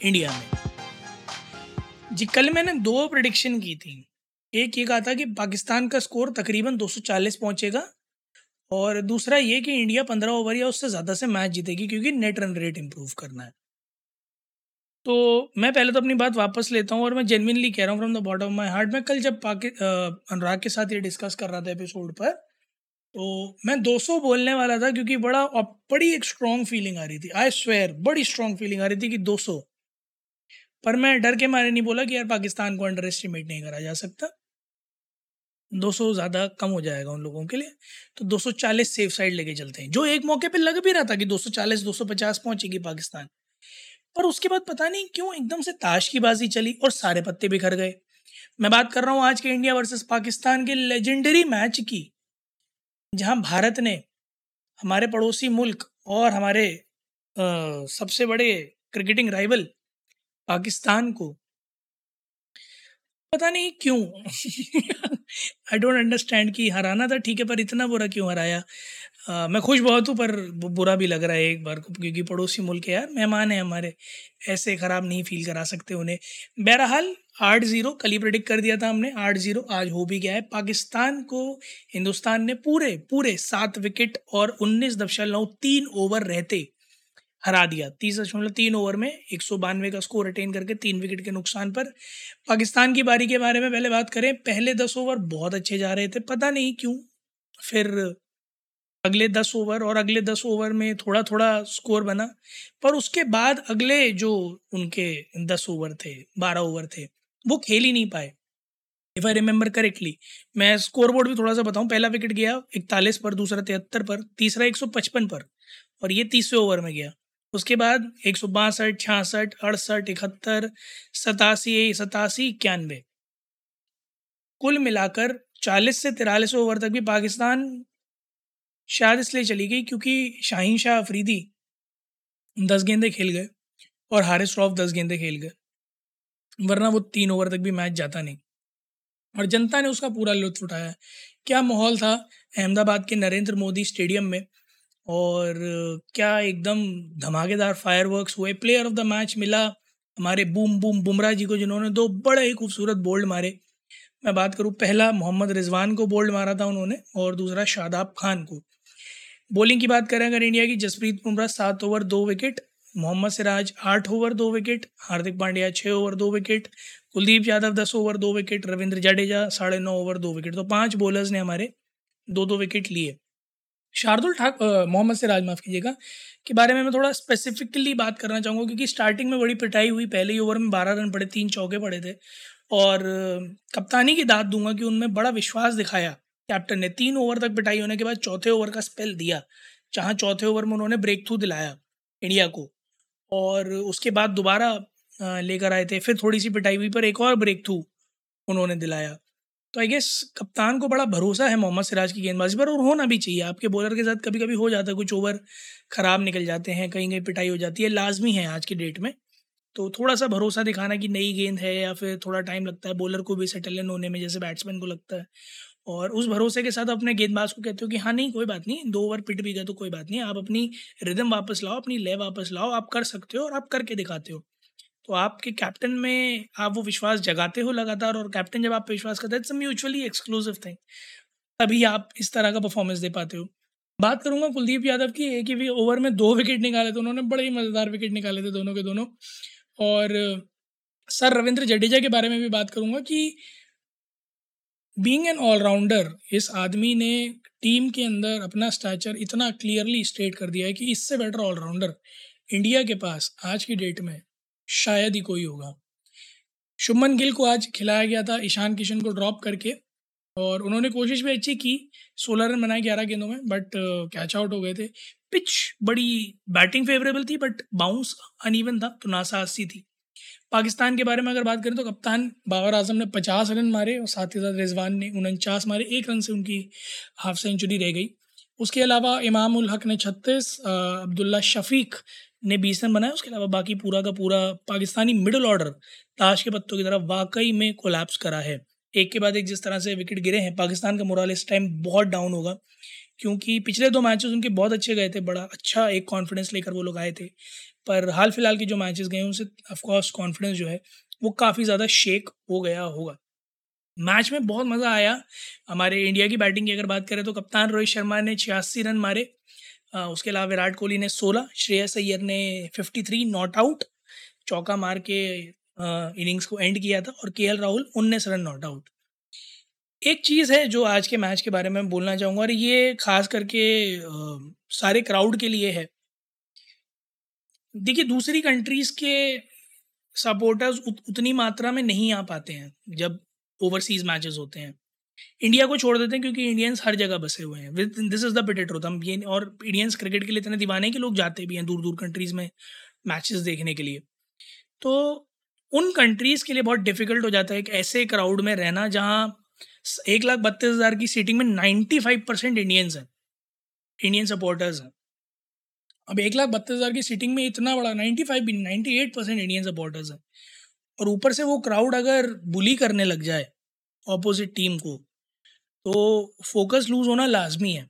India में। जी, कल मैंने दो प्रडिक्शन की थी। एक ये कहा था कि पाकिस्तान का स्कोर तकरीबन 240 पहुंचेगा और दूसरा ये कि इंडिया 15 ओवर या उससे ज़्यादा से मैच जीतेगी क्योंकि नेट रन रेट इम्प्रूव करना है। तो मैं पहले तो अपनी बात वापस लेता हूँ और मैं जेनविनली कह रहा हूँ from the bottom of my heart मैं कल जब पाकि अनुराग के साथ ये डिस्कस कर रहा था एपिसोड पर तो मैं 200 बोलने वाला था क्योंकि बड़ा बड़ी एक स्ट्रॉन्ग फीलिंग आ रही थी। आई स्वेयर बड़ी स्ट्रॉन्ग फीलिंग आ रही थी कि 200 पर मैं डर के मारे नहीं बोला कि यार पाकिस्तान को अंडर एस्टिमेट नहीं करा जा सकता। 200 ज़्यादा कम हो जाएगा उन लोगों के लिए। तो 240 सेफ़ साइड लेके चलते हैं जो एक मौके पे लग भी रहा था कि 240 250 पहुंचेगी पाकिस्तान। पर उसके बाद पता नहीं क्यों एकदम से ताश की बाजी चली और सारे पत्ते बिखर गए। मैं बात कर रहा हूँ आज के इंडिया वर्सेस पाकिस्तान के लेजेंडरी मैच की जहाँ भारत ने हमारे पड़ोसी मुल्क और हमारे आ, सबसे बड़े क्रिकेटिंग राइवल पाकिस्तान को। पता नहीं क्यों? आई डोंट अंडरस्टैंड कि हराना था ठीक है पर इतना बुरा क्यों हराया? आ, मैं खुश बहुत हूँ पर बुरा भी लग रहा है एक बार को क्योंकि पड़ोसी मुल्क है यार मेहमान है हमारे। ऐसे ख़राब नहीं फील करा सकते उन्हें। बहरहाल आठ ज़ीरो कल ही प्रिडिक्ट कर दिया था हमने आठ ज़ीरो आज हो भी गया है। पाकिस्तान को हिंदुस्तान ने पूरे पूरे सात विकेट और उन्नीस दशमलव तीन ओवर रहते हरा दिया। तीस दशमलव तीन ओवर में एक सौ बानवे का स्कोर अटेन करके तीन विकेट के नुकसान पर। पाकिस्तान की बारी के बारे में पहले बात करें, पहले दस ओवर बहुत अच्छे जा रहे थे, पता नहीं क्यों, फिर अगले दस ओवर और अगले दस ओवर में थोड़ा थोड़ा स्कोर बना, पर उसके बाद अगले जो उनके दस ओवर थे, बारह ओवर थे, वो खेल ही नहीं पाए। इफ़ आई रिमेंबर करेक्टली मैं स्कोर बोर्ड भी थोड़ा सा बताऊँ, पहला विकेट गया इकतालीस पर, दूसरा तिहत्तर पर, तीसरा एक सौ पचपन पर, और ये तीसरे ओवर में गया। उसके बाद एक सौ बासठ, छियासठ, अड़सठ, इकहत्तर, सतासी सतासी, इक्यानवे। कुल मिलाकर चालीस से तिरालीस ओवर तक भी पाकिस्तान शायद इसलिए चली गई क्योंकि शाहीन शाह अफरीदी दस गेंदे खेल गए और हारिस रॉफ दस गेंदे खेल गए, वरना वो तीन ओवर तक भी मैच जाता नहीं। और जनता ने उसका पूरा लुत्फ उठाया। क्या माहौल था अहमदाबाद के नरेंद्र मोदी स्टेडियम में? और क्या एकदम धमाकेदार फायरवर्क्स हुए। प्लेयर ऑफ़ द मैच मिला हमारे बूम बूम बुमराह जी को, जिन्होंने दो बड़े ही खूबसूरत बोल्ड मारे। मैं बात करूँ, पहला मोहम्मद रिजवान को बोल्ड मारा था उन्होंने और दूसरा शादाब खान को। बॉलिंग की बात करें, अगर इंडिया की जसप्रीत बुमराह सात ओवर दो विकेट मोहम्मद सिराज आठ ओवर दो विकेट हार्दिक पांड्या छः ओवर दो विकेट कुलदीप यादव दस ओवर दो विकेट रविंद्र जडेजा साढ़े नौ ओवर दो विकेट तो पाँच बॉलर्स ने हमारे दो दो विकेट लिए। शार्दुल ठाकुर मोहम्मद सिराज, माफ़ कीजिएगा, के बारे में मैं थोड़ा स्पेसिफिकली बात करना चाहूँगा, क्योंकि स्टार्टिंग में बड़ी पिटाई हुई, पहले ही ओवर में बारह रन पड़े, तीन चौके पड़े थे, और कप्तानी की दाद दूँगा कि उनमें बड़ा विश्वास दिखाया कैप्टन ने, तीन ओवर तक पिटाई होने के बाद चौथे ओवर का स्पेल दिया, जहाँ चौथे ओवर में उन्होंने ब्रेक थ्रू दिलाया इंडिया को, और उसके बाद दोबारा लेकर आए थे, फिर थोड़ी सी पिटाई हुई, पर एक और ब्रेक थ्रू उन्होंने दिलाया तो आई गेस कप्तान को बड़ा भरोसा है मोहम्मद सिराज की गेंदबाजी पर, और होना भी चाहिए। आपके बॉलर के साथ कभी कभी हो जाता है, कुछ ओवर ख़राब निकल जाते हैं, कहीं कहीं पिटाई हो जाती है, लाजमी है आज की डेट में। तो थोड़ा सा भरोसा दिखाना कि नई गेंद है, या फिर थोड़ा टाइम लगता है बॉलर को भी सेटल इन होने में, जैसे बैट्समैन को लगता है। और उस भरोसे के साथ अपने गेंदबाज को कहते हो कि हाँ नहीं, कोई बात नहीं, दो ओवर पिट भी गए तो कोई बात नहीं, आप अपनी रिदम वापस लाओ, अपनी लय वापस लाओ, आप कर सकते हो और आप करके दिखाते हो। तो आपके कैप्टन में आप वो विश्वास जगाते हो लगातार और कैप्टन जब आप विश्वास करते हैं इट्स म्यूचुअली एक्सक्लूसिव थिंग तभी आप इस तरह का परफॉर्मेंस दे पाते हो। बात करूँगा कुलदीप यादव की, एक ही ओवर में दो विकेट निकाले थे उन्होंने, बड़े ही मज़ेदार विकेट निकाले थे दोनों के दोनों। और सर रविंद्र जडेजा के बारे में भी बात करूँगा कि बीइंग एन ऑलराउंडर इस आदमी ने टीम के अंदर अपना स्टैचर इतना क्लियरली स्टेट कर दिया है कि इससे बेटर ऑलराउंडर इंडिया के पास आज की डेट में शायद ही कोई होगा। शुभमन गिल को आज खिलाया गया था ईशान किशन को ड्रॉप करके और उन्होंने कोशिश भी अच्छी की, सोलह रन बनाए ग्यारह गेंदों में बट कैच आउट हो गए थे। पिच बड़ी बैटिंग फेवरेबल थी बट बाउंस अनइवन था तो नासासी थी। पाकिस्तान के बारे में अगर बात करें तो कप्तान बाबर आज़म ने पचास रन मारे और साथ ही साथ रिजवान ने उनचास मारे, एक रन से उनकी हाफ़ सेंचुरी रह गई। उसके अलावा इमाम हक ने छत्तीस अब्दुल्ला शफीक ने बीस रन बनाए, उसके अलावा बाकी पूरा का पूरा पाकिस्तानी मिडल ऑर्डर ताश के पत्तों की तरफ़ वाकई में कोलैप्स करा है। एक के बाद एक जिस तरह से विकेट गिरे हैं, पाकिस्तान का मोरल इस टाइम बहुत डाउन होगा, क्योंकि पिछले दो मैचेस उनके बहुत अच्छे गए थे, बड़ा अच्छा एक कॉन्फिडेंस लेकर वो लोग आए थे। पर हाल फ़िलहाल के जो मैचेस गए उनसे ऑफकोर्स कॉन्फिडेंस जो है, वो काफ़ी ज़्यादा शेक हो गया होगा। मैच में बहुत मज़ा आया। हमारे इंडिया की बैटिंग की अगर बात करें तो कप्तान रोहित शर्मा ने छियासी रन मारे उसके अलावा विराट कोहली ने सोलह श्रेयस अय्यर ने फिफ्टी थ्री नॉट आउट चौका मार के इनिंग्स को एंड किया था और के राहुल उन्नीस रन नॉट आउट एक चीज़ है जो आज के मैच के बारे में बोलना चाहूँगा और ये खास करके सारे क्राउड के लिए है। देखिए दूसरी कंट्रीज़ के सपोर्टर्स उत, उतनी मात्रा में नहीं आ पाते हैं जब ओवरसीज़ मैचेस होते हैं। इंडिया को छोड़ देते हैं क्योंकि इंडियंस हर जगह बसे हुए हैं। With this is the truth हम ये, और इंडियंस क्रिकेट के लिए इतने दीवाने कि लोग जाते भी हैं दूर दूर कंट्रीज़ में मैचेस देखने के लिए। तो उन कंट्रीज़ के लिए बहुत डिफ़िकल्ट हो जाता है एक ऐसे क्राउड में रहना जहाँ एक लाख बत्तीस हज़ार की सीटिंग में नाइन्टी फाइव परसेंट इंडियंस हैं। इंडियन सपोर्टर्स हैं। अब एक लाख बत्तीस हज़ार की सीटिंग में इतना बड़ा ninety five ninety eight percent Indian supporters हैं। और ऊपर से वो क्राउड अगर बुली करने लग जाए ऑपोजिट टीम को तो फोकस लूज होना लाजमी है।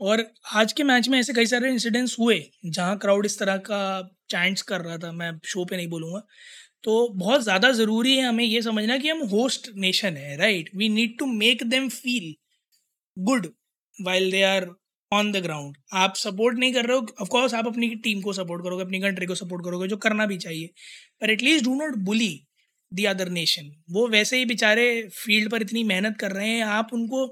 और आज के मैच में ऐसे कई सारे इंसिडेंट्स हुए, जहाँ क्राउड इस तरह का चैंट्स कर रहा था, मैं शो पे नहीं बोलूँगा। तो बहुत ज़्यादा ज़रूरी है हमें ये समझना कि हम होस्ट नेशन है right we need to make them feel good while they are on the ground आप सपोर्ट नहीं कर रहे हो ऑफकोर्स आप अपनी टीम को सपोर्ट करोगे, अपनी कंट्री को सपोर्ट करोगे, जो करना भी चाहिए। पर at least do not bully the other nation वो वैसे ही बेचारे फ़ील्ड पर इतनी मेहनत कर रहे हैं, आप उनको,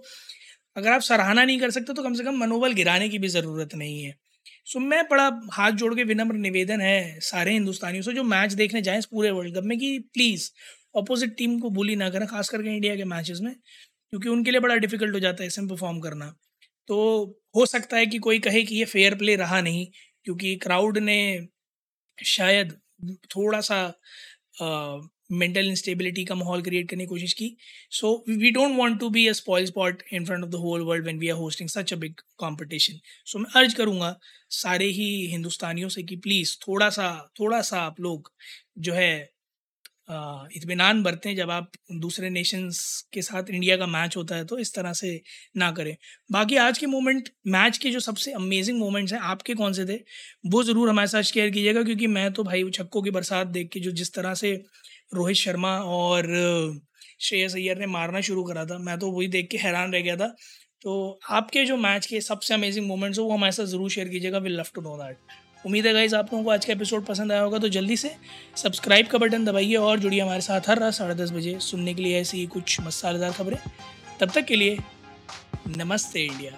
अगर आप सराहना नहीं कर सकते तो कम से कम मनोबल गिराने की भी ज़रूरत नहीं है। सो मैं बड़ा हाथ जोड़ के विनम्र निवेदन है सारे हिंदुस्तानियों से, जो मैच देखने जाएँ इस पूरे वर्ल्ड कप में, कि प्लीज़ अपोजिट टीम को बुली ना करें, खास करके इंडिया के मैचेस में, क्योंकि उनके लिए बड़ा डिफ़िकल्ट हो जाता है इसमें परफॉर्म करना। तो हो सकता है कि कोई कहे कि ये फेयर प्ले रहा नहीं, क्योंकि क्राउड ने शायद थोड़ा सा मेंटल इंस्टेबिलिटी का माहौल क्रिएट करने की कोशिश की। So we don't want to be a spoil sport in front of the whole world when we are hosting such a big competition so मैं अर्ज़ करूँगा सारे ही हिंदुस्तानियों से कि प्लीज़ थोड़ा सा थोड़ा सा आप लोग जो है इतमान बरतें जब आप दूसरे नेशंस के साथ इंडिया का मैच होता है तो इस तरह से ना करें। बाकी आज के मोमेंट मैच के जो सबसे अमेजिंग मोमेंट्स हैं, आपके कौन से थे? वो ज़रूर हमारे साथ शेयर कीजिएगा क्योंकि मैं तो भाई छक्कों की बरसात देख के जो जिस तरह से रोहित शर्मा और श्रेयस अय्यर ने मारना शुरू करा था। मैं तो वही देख के हैरान रह गया था। तो आपके जो मैच के सबसे अमेजिंग मोमेंट्स हो, वो हमारे साथ ज़रूर शेयर कीजिएगा। Will love to know that उम्मीद है गाइज़ आप लोगों को आज का एपिसोड पसंद आया होगा तो जल्दी से सब्सक्राइब का बटन दबाइए और जुड़िए हमारे साथ हर रात साढ़े दस बजे सुनने के लिए ऐसी कुछ मसालेदार खबरें। तब तक के लिए नमस्ते इंडिया।